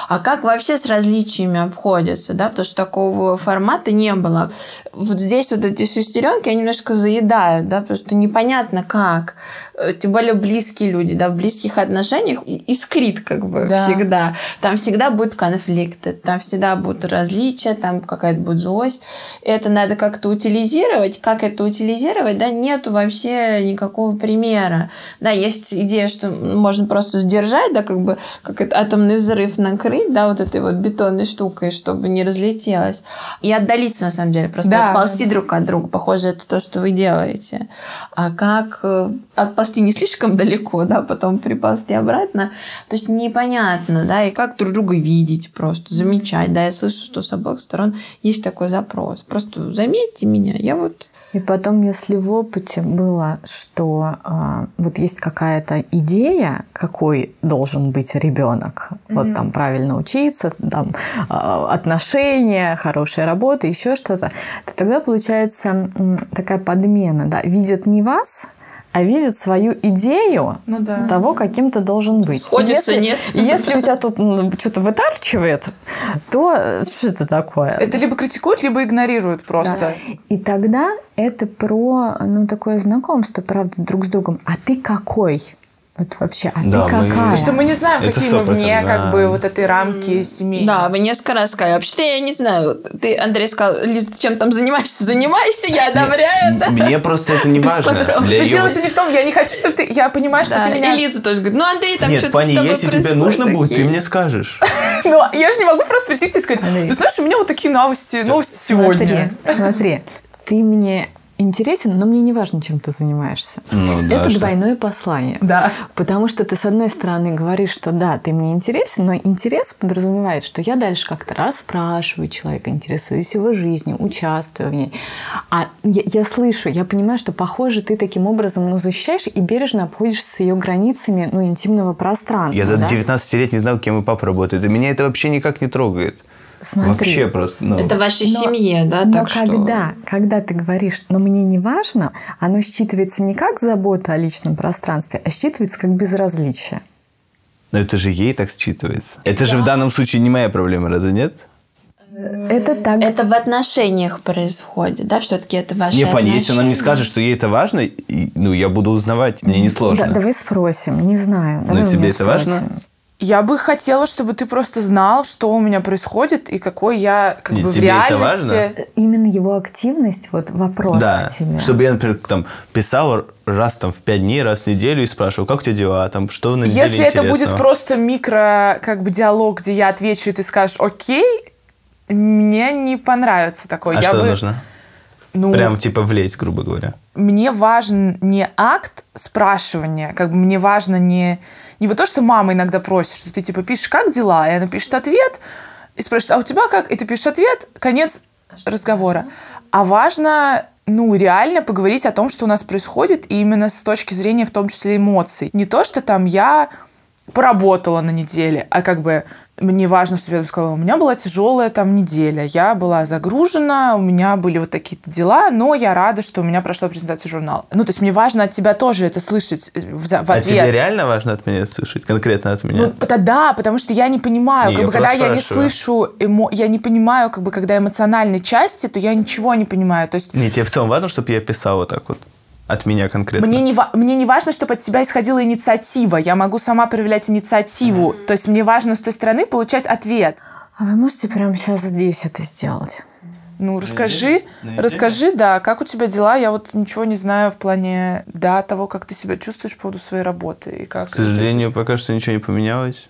А как вообще с различиями обходятся, да, потому что такого формата не было. Вот здесь вот эти шестеренки, они немножко заедают, да, потому что непонятно как. Э, Тем более близкие люди, да, в близких отношениях искрит как бы Да. всегда. Там всегда будут конфликты, там всегда будут различия, там какая-то будет злость. Это надо как-то утилизировать. Как это утилизировать, да, нету вообще никакого примера. Да, есть идея, что можно просто сдержать, да, как бы как это атомный взрыв накрыть, да, вот этой вот бетонной штукой, чтобы не разлетелось. И отдалиться, на самом деле, просто Да, отползти друг от друга. Похоже, это то, что вы делаете. А как э, отползти не слишком далеко, да, потом приползти обратно, то есть непонятно, да, и как друг друга видеть просто, замечать, да, я слышу, что с обоих сторон есть такой запрос. Просто заметьте меня, я вот И потом, если в опыте было, что а, вот есть какая-то идея, какой должен быть ребенок, вот там правильно учиться, там а, отношения, хорошая работа, еще что-то, то тогда получается м, такая подмена, да, видят не вас, а видят свою идею Ну да. того, каким ты должен быть. Сходится, Если- нет? Если у тебя тут что-то вытарчивает, то что это такое? Это либо критикуют, либо игнорируют просто. И тогда это про ну, такое знакомство, правда, друг с другом. А ты какой? Вот вообще, а Да, ты мы- какая? Потому что мы не знаем, Это какие мы 100%, вне да. как бы вот этой рамки семьи. Да, несколько раз сказали. Вообще-то я не знаю. Ты, Андрей, сказал, Лиз, ты чем там занимаешься? Занимайся, я одобряю. да. Мне просто это не важно. Для её дело же не в том, я не хочу, чтобы ты... Я понимаю, что ты меня... И Лиза тоже говорит, ну, Андрей, там Нет, что-то с Пани, тобой если тебе нужно будет, ты такие». мне скажешь. Ну, я же не могу просто прийти к тебе и сказать, ты знаешь, у меня вот такие новости, новости сегодня. Смотри, смотри, ты мне интересен, но мне не важно, чем ты занимаешься. Ну да, это что- двойное послание. Да. Потому что ты, с одной стороны, говоришь, что да, ты мне интересен, но интерес подразумевает, что я дальше как-то расспрашиваю человека, интересуюсь его жизнью, участвую в ней. А я, я слышу, я понимаю, что, похоже, ты таким образом ну, защищаешь и бережно обходишься с ее границами ну, интимного пространства. Я до да? 19 лет не знал, кем мой папа работает. И меня это вообще никак не трогает. Смотри. Вообще просто. ну. Это в вашей Но- семье, да? Но так что- когда, когда ты говоришь, но мне не важно, оно считывается не как забота о личном пространстве, а считывается как безразличие. Но это же ей так считывается. Это же в данном случае не моя проблема, разве нет? Это так. Это в отношениях происходит, да? Все-таки это ваши Не, Паня, если она мне скажет, что ей это важно, и, ну, я буду узнавать, мне не сложно. Да, давай спросим, не знаю. Но Давай у тебе это важно? Я бы хотела, чтобы ты просто знал, что у меня происходит и какой я как Не, бы в реальности. Именно его активность, вот вопрос Да, к тебе. чтобы я, например, там писал раз там в пять дней, раз в неделю и спрашивал, как у тебя дела, там, что на неделе Если это будет интересного?» просто микро как бы диалог, где я отвечу, и ты скажешь «Окей», мне не понравится такое. А я что бы, нужно? Ну, Прям типа влезть, грубо говоря. мне важен не акт спрашивания, как бы мне важно не, не вот то, что мама иногда просит, что ты типа пишешь «Как дела?» И она пишет ответ, и спрашивает «А у тебя как?» И ты пишешь ответ, конец разговора. А важно ну, реально поговорить о том, что у нас происходит, и именно с точки зрения, в том числе, эмоций. Не то, что там я поработала на неделе, а как бы мне важно, чтобы я сказала, у меня была тяжелая там неделя, я была загружена, у меня были вот такие-то дела, но я рада, что у меня прошла презентация журнала. Ну, то есть мне важно от тебя тоже это слышать э, в, в А ответ. тебе реально важно от меня слышать? Конкретно от меня? Ну, да, да, потому что я не понимаю, Не, как бы, когда я не слышу, эмо... я не понимаю, как бы, когда эмоциональной части, то я ничего не понимаю. То есть Не, тебе в целом важно, чтобы я писал вот так вот? От меня конкретно? Мне не, ва- мне не важно, чтобы от тебя исходила инициатива. Я могу сама проявлять инициативу. То есть мне важно с той стороны получать ответ. А вы можете прямо сейчас здесь это сделать? Ну, расскажи, расскажи, да, как у тебя дела? Я вот ничего не знаю в плане, да, того, как ты себя чувствуешь по поводу своей работы. И как К сожалению, пока что ничего не поменялось.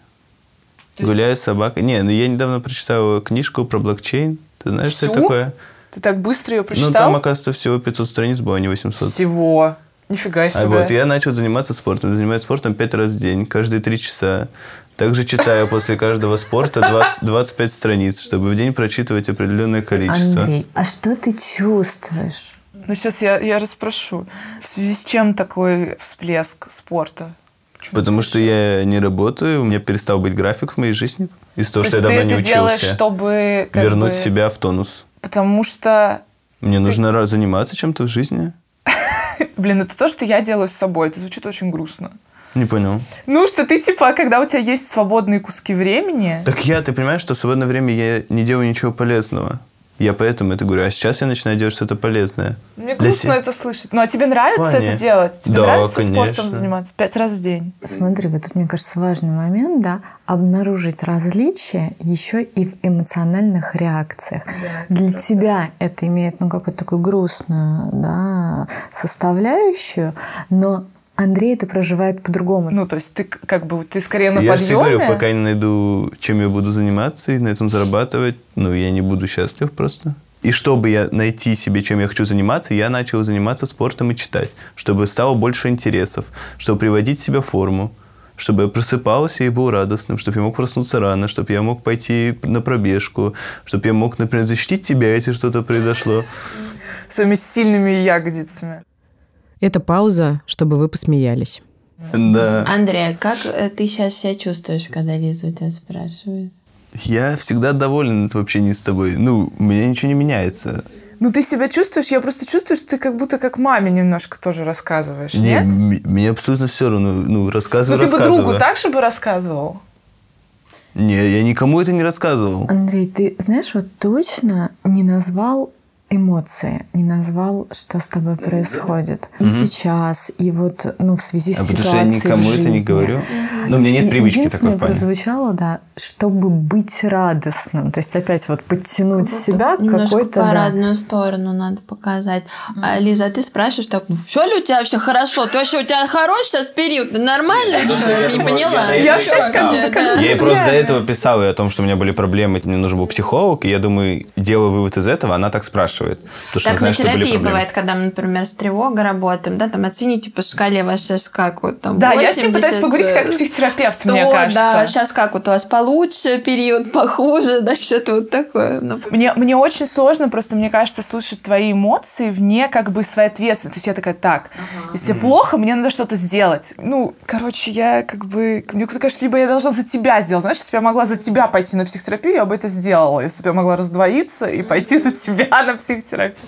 Гуляю с собакой. Не, ну я недавно прочитал книжку про блокчейн. Ты знаешь, что это Всю? такое? Ты так быстро ее Ну, прочитал? там, оказывается, всего 500 страниц было, а не 800. Всего. Нифига себе. А вот я начал заниматься спортом. Занимаюсь спортом 5 раз в день, каждые 3 часа. Также читаю после каждого спорта 20, 25 страниц, чтобы в день прочитывать определенное количество. Андрей, а что ты чувствуешь? Ну, сейчас я, я расспрошу. В связи с чем такой всплеск спорта? Почему Потому что я не работаю, у меня перестал быть график в моей жизни. Из-за того, То что я давно не это делаешь, учился. чтобы Вернуть бы- себя в тонус. Потому что, Мне нужно раз заниматься чем-то в жизни. блин, это то, что я делаю с собой. Это звучит очень грустно. Не понял. Ну, что ты, типа, когда у тебя есть свободные куски времени... Так я, ты понимаешь, что в свободное время я не делаю ничего полезного. Я поэтому это говорю. А сейчас я начинаю делать что-то полезное. Мне Для грустно се- это слышать. Ну, а тебе нравится Плане. это делать? Тебе Да, нравится спортом конечно. заниматься? Пять раз в день? Смотри, вот тут, мне кажется, важный момент, да, обнаружить различия еще и в эмоциональных реакциях. Для тебя это имеет, ну, какую-то такую грустную, да, составляющую, но Андрей это проживает по-другому. Ну, то есть ты как бы, ты скорее на я подъеме. говорю, пока я не найду, чем я буду заниматься и на этом зарабатывать, ну, я не буду счастлив просто. И чтобы я найти себе, чем я хочу заниматься, я начал заниматься спортом и читать, чтобы стало больше интересов, чтобы приводить себя в форму, чтобы я просыпался и был радостным, чтобы я мог проснуться рано, чтобы я мог пойти на пробежку, чтобы я мог, например, защитить тебя, если что-то произошло. Своими сильными ягодицами. Это пауза, чтобы вы посмеялись. Да. Андрей, как э, ты сейчас себя чувствуешь, когда Лиза у тебя спрашивает? Я всегда доволен в общении с тобой. Ну, у меня ничего не меняется. Ну, ты себя чувствуешь? Я просто чувствую, что ты как будто как маме немножко тоже рассказываешь, Не, нет? мне абсолютно все равно. Ну, Ну, рассказывай, ты бы другу так же бы рассказывал? Не, я никому это не рассказывал. Андрей, ты знаешь, вот точно не назвал эмоции, не назвал, что с тобой происходит. И сейчас, и вот, ну, в связи с А потому что ситуацией я никому это не жизни. говорю. Но у меня нет И привычки такой единственное в плане. прозвучало, да, чтобы быть радостным. То есть опять вот подтянуть себя к какой-то... да. парадную сторону надо показать. А, Лиза, а ты спрашиваешь так, ну все ли у тебя все хорошо? Ты вообще у тебя хороший сейчас период? Да Нормально? Я не поняла. Я вообще скажу, Да, да как да. Я просто до этого писал и о том, что у меня были проблемы, мне нужен был психолог, и я думаю, делаю вывод из этого, она так спрашивает. Потому что Так на знает, были терапии бывает, когда мы, например, с тревогой работаем, да, там оцените по шкале вас сейчас как вот там Да, я с ним 80, пытаюсь поговорить как э, психотерапевт, 100, мне кажется. Да, сейчас как вот у вас получше период, похуже, да, что-то вот такое. Ну, Мне, мне очень сложно, просто мне кажется, слышать твои эмоции вне как бы своей ответственности. То есть я такая, так, если тебе плохо, мне надо что-то сделать. Ну, короче, я как бы... Мне кажется, либо я должна за тебя сделать. Знаешь, если бы я могла за тебя пойти на психотерапию, я бы это сделала. Если бы я могла раздвоиться и пойти за тебя на психотерапию.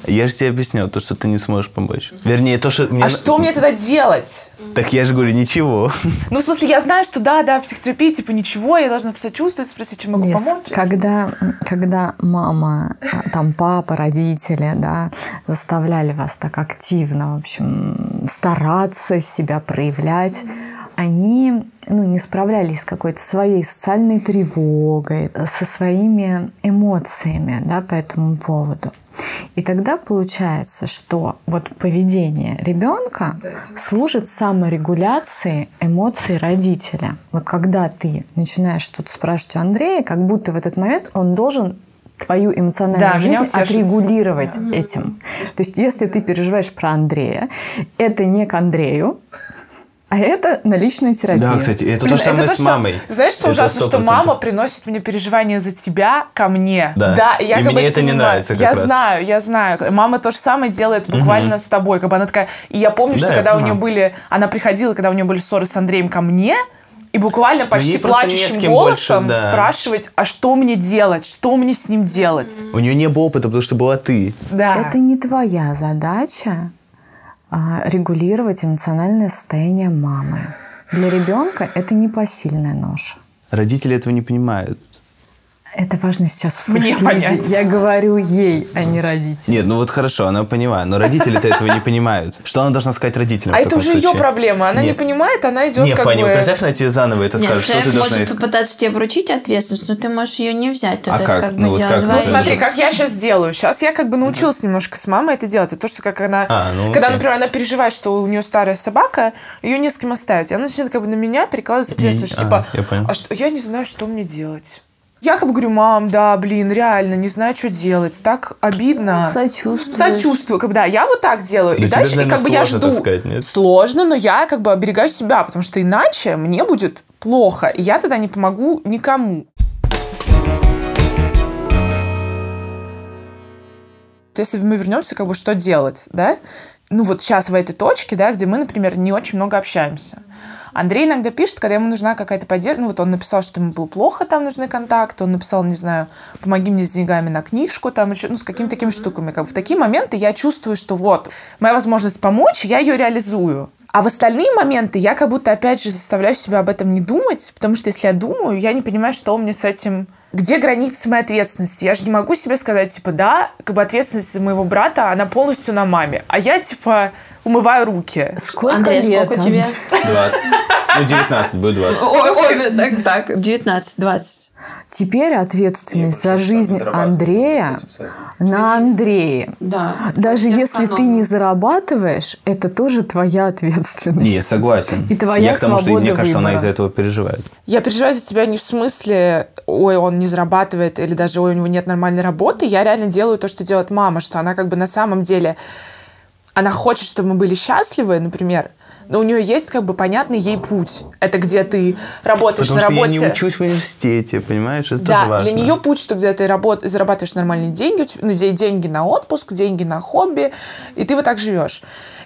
Я же тебе объяснял, то, что ты не сможешь помочь. Вернее, то, что... мне А что мне тогда делать? Так я же говорю, ничего. Ну, в смысле, я знаю, что да, да, психотерапия, типа, ничего, я должна посочувствовать, спросить, чем могу Лиз, помочь. Когда, когда мама, а, там папа, родители, да, заставляли вас так активно, в общем, стараться себя проявлять, они ну, не справлялись с какой-то своей социальной тревогой, со своими эмоциями да, по этому поводу. И тогда получается, что вот поведение ребенка служит саморегуляции эмоций родителя. Вот когда ты начинаешь что-то спрашивать у Андрея, как будто в этот момент он должен твою эмоциональную Да, жизнь отрегулировать этим. То есть, если ты переживаешь про Андрея, это не к Андрею, а это на личную терапию. Да, кстати, это Блин, то же самое то, с что- мамой. Знаешь, что Это ужасно, что 100%. мама приносит мне переживания за тебя ко мне. Да. я И как бы мне это не понимаю. нравится как Я раз. знаю, я знаю. Мама то же самое делает буквально с тобой. Как бы она такая... И я помню, Да, что когда у нее были... Она приходила, когда у нее были ссоры с Андреем ко мне, и буквально почти не с плачущим голосом больше, да. спрашивать, а что мне делать, что мне с ним делать. У нее не было опыта, потому что была ты. Да. Это не твоя задача регулировать эмоциональное состояние мамы. Для ребенка это непосильная ноша. Родители этого не понимают. Это важно сейчас Мне понять. Я говорю ей, а не родителям. Нет, ну вот хорошо, она поняла, но родители-то этого не понимают. Что она должна сказать родителям? А это уже ее проблема. Она не Нет. понимает, она идет Не, как бы... вот представь, она тебе заново это Нет, скажет, что ты должна... может пытаться тебе вручить ответственность, но ты можешь ее не взять. А как? Ну вот как? Ну, смотри, как я сейчас делаю. Сейчас я как бы научилась немножко с мамой это делать. Это то, что как она... А, ну, когда, например, она переживает, что у нее старая собака, ее не с кем оставить. И она начинает как бы на меня перекладывать ответственность. Типа, а, а я не знаю, что мне делать. Я как бы говорю, мам, да, блин, реально, не знаю, что делать. Так обидно. Сочувствую. Сочувствую, как бы, да, я вот так делаю. Но и тебе, дальше, и наверное, как бы я сложно, жду. сказать, нет? Сложно, но я как бы оберегаю себя, потому что иначе мне будет плохо. И я тогда не помогу никому. Если мы вернемся, как бы, что делать, да? Ну, вот сейчас в этой точке, да, где мы, например, не очень много общаемся. Андрей иногда пишет, когда ему нужна какая-то поддержка. Ну, вот он написал, что ему было плохо, там нужны контакты. Он написал, не знаю, помоги мне с деньгами на книжку, там еще, ну, с какими-то такими штуками. Как бы в такие моменты я чувствую, что вот, моя возможность помочь, я ее реализую. А в остальные моменты я как будто, опять же, заставляю себя об этом не думать, потому что если я думаю, я не понимаю, что мне с этим... Где границы моей ответственности? Я же не могу себе сказать, типа, да, как бы ответственность за моего брата, она полностью на маме. А я, типа, умываю руки. Сколько Андрей, лет? сколько тебе? 20. Ну, 19, будет 20. Ой, ой, так, так. 19, 20. Теперь ответственность за жизнь Андрея на Андрее. Да. Даже если ты не зарабатываешь, это тоже твоя ответственность. Не, согласен. И твоя Я к тому, что мне кажется, она выбора. из-за этого переживает. Я переживаю за тебя не в смысле, ой, он не зарабатывает, или даже, ой, у него нет нормальной работы. Я реально делаю то, что делает мама, что она как бы на самом деле, она хочет, чтобы мы были счастливы, например, но у нее есть как бы понятный ей путь. Это где ты работаешь Потому на что работе. я не учусь в университете, понимаешь? Это Да, тоже важно. для нее путь, что где ты работ... зарабатываешь нормальные деньги, ну, де- деньги на отпуск, деньги на хобби, и ты вот так живешь.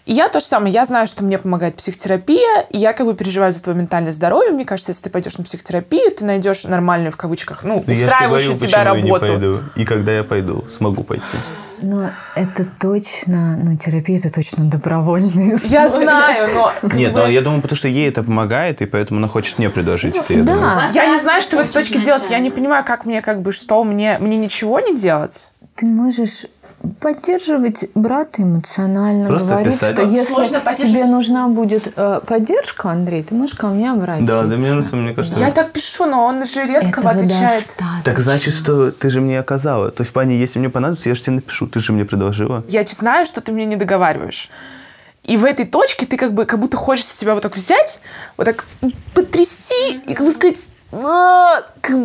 И я то же самое, я знаю, что мне помогает психотерапия, и я как бы переживаю за твое ментальное здоровье. Мне кажется, если ты пойдешь на психотерапию, ты найдешь нормальную, в кавычках, ну, Ну, я же тебе устраивающую говорю, тебя почему я не работу. пойду. И когда я пойду, смогу пойти. Но это точно, ну, терапия это точно добровольная история. Я знаю, но... Нет, но я думаю, потому что ей это помогает, и поэтому она хочет мне предложить это, я думаю. Да, Я не знаю, что в этой точке делать. Я не понимаю, как мне, как бы, что мне... Мне ничего не делать? ты можешь поддерживать брата эмоционально, Просто говорить, писать. что если тебе нужна будет э, поддержка, Андрей, ты можешь ко мне обратиться. Да, да, мне, кажется, мне кажется... Я так пишу, но он же редко Этого отвечает. достаточно. Так значит, что ты же мне оказала. То есть, Паня, если мне понадобится, я же тебе напишу. Ты же мне предложила. я знаю, что ты мне не договариваешь. И в этой точке ты как бы как будто хочется тебя вот так взять, вот так потрясти и как бы сказать, «А, как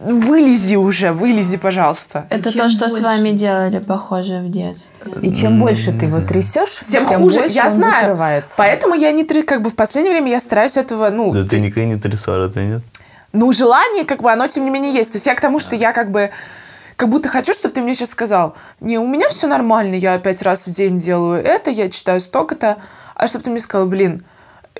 вылези уже, вылези, пожалуйста. Это то, что с вами делали, похоже, в детстве. И чем больше ты его трясешь, Тем, хуже, больше я он знаю. закрывается. Поэтому я не тры- как бы в последнее время я стараюсь этого, ну, Да ты никогда не трясала, ты нет? ну, желание, как бы, оно тем не менее есть. То есть я к тому, что я как бы как будто хочу, чтобы ты мне сейчас сказал, не, у меня все нормально, я пять раз в день делаю это, я читаю столько-то, а чтобы ты мне сказал, блин,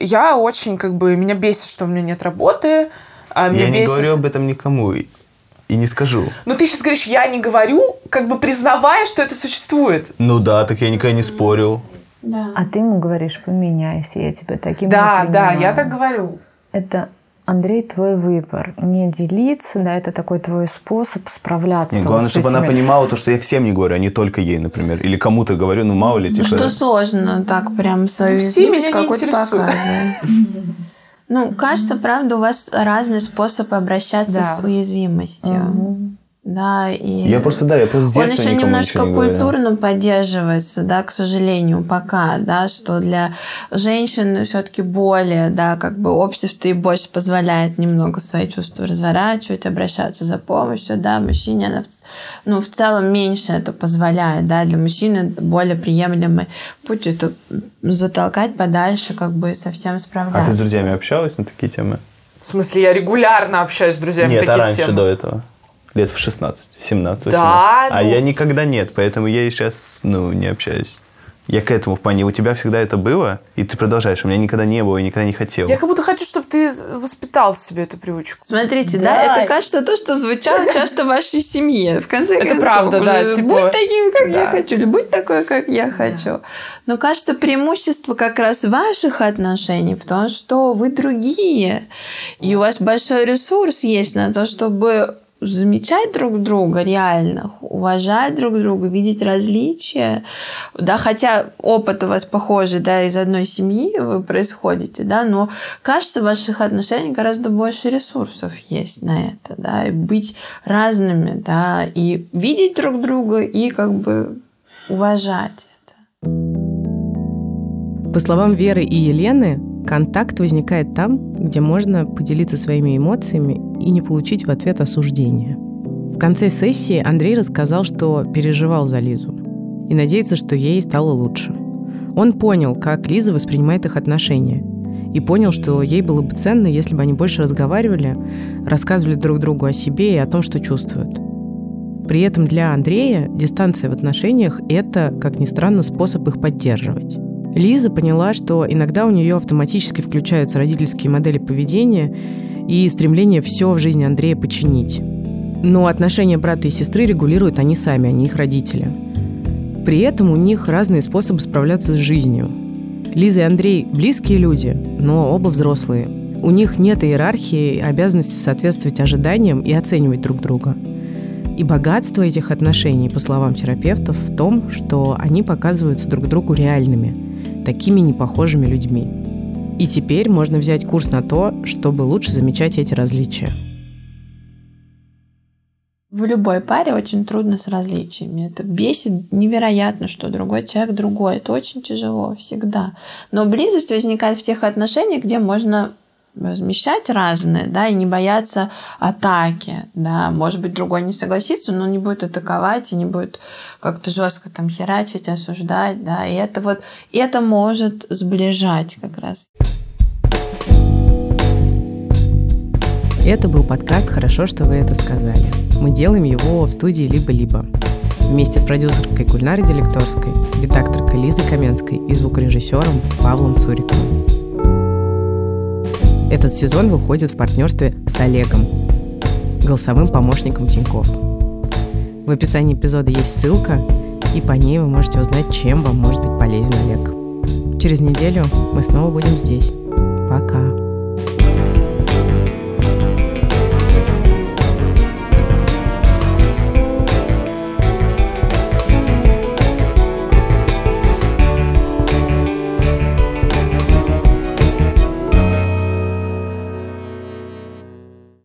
я очень, как бы, меня бесит, что у меня нет работы, а меня Я не бесит... говорю об этом никому. И не скажу. Но ты сейчас говоришь, я не говорю, как бы признавая, что это существует. Ну да, так я никогда не спорил. Да. А ты ему говоришь, поменяйся, я тебя таким Да, не да, принимаю». я так говорю. Это, Андрей, твой выбор. Не делиться, да, это такой твой способ справляться. Нет, вот главное, с чтобы она этими- понимала то, что я всем не говорю, а не только ей, например. Или кому-то говорю, ну мало ли, Ну типа... что сложно так прям свою Все уязвимость меня не интересуют. Ну, кажется, правда, у вас разный способ обращаться Да. с уязвимостью. Да, и Я просто, да, я просто с он еще немножко не культурно поддерживается, да, к сожалению, пока, да, что для женщин все-таки более, да, как бы общество и больше позволяет немного свои чувства разворачивать, обращаться за помощью, да, мужчине она, ну, в целом меньше это позволяет, да, для мужчины более приемлемый путь это затолкать подальше, как бы совсем А справляться. ты с друзьями общалась на такие темы? В смысле, я регулярно общаюсь с друзьями Нет, такие а раньше темы. до этого? Лет в 16, 17, 18. Да, А ну. я никогда нет, поэтому я и сейчас, ну, не общаюсь. Я к этому в плане, у тебя всегда это было, и ты продолжаешь. У меня никогда не было и никогда не хотел. Я как будто хочу, чтобы ты воспитал в себе эту привычку. Смотрите, да. Да. это кажется то, что звучало часто в вашей семье. В конце Это концов, правда, да, типа, будь таким, как я да. хочу, или будь такой, как я хочу. Но кажется, преимущество как раз ваших отношений в том, что вы другие, и у вас большой ресурс есть на то, чтобы замечать друг друга реально, уважать друг друга, видеть различия, да, хотя опыт у вас похожий, да, из одной семьи вы происходите, да, но кажется, в ваших отношениях гораздо больше ресурсов есть на это, да, и быть разными, да, и видеть друг друга и как бы уважать это. По словам Веры и Елены, контакт возникает там, где можно поделиться своими эмоциями и не получить в ответ осуждения. В конце сессии Андрей рассказал, что переживал за Лизу и надеется, что ей стало лучше. Он понял, как Лиза воспринимает их отношения, и понял, что ей было бы ценно, если бы они больше разговаривали, рассказывали друг другу о себе и о том, что чувствуют. При этом для Андрея дистанция в отношениях – это, как ни странно, способ их поддерживать. Лиза поняла, что иногда у нее автоматически включаются родительские модели поведения и стремление все в жизни Андрея починить. Но отношения брата и сестры регулируют они сами, а не их родители. При этом у них разные способы справляться с жизнью. Лиза и Андрей – близкие люди, но оба взрослые. У них нет иерархии обязанности соответствовать ожиданиям и оценивать друг друга. И богатство этих отношений, по словам терапевтов, в том, что они показываются друг другу реальными, такими непохожими людьми. И теперь можно взять курс на то, чтобы лучше замечать эти различия. В любой паре очень трудно с различиями. Это бесит невероятно, что другой человек другой. Это очень тяжело всегда. Но близость возникает в тех отношениях, где можно размещать разные, да, и не бояться атаки, да, может быть, другой не согласится, но не будет атаковать и не будет как-то жестко там херачить, осуждать, да, и это вот, это может сближать как раз. Это был подкаст «Хорошо, что вы это сказали». Мы делаем его в студии «Либо-либо». Вместе с продюсеркой Гульнарой Делекторской, редакторкой Лизой Каменской и звукорежиссером Павлом Цуриковым. Этот сезон выходит в партнерстве с Олегом, голосовым помощником Тинькофф. В описании эпизода есть ссылка, и по ней вы можете узнать, чем вам может быть полезен Олег. Через неделю мы снова будем здесь. Пока.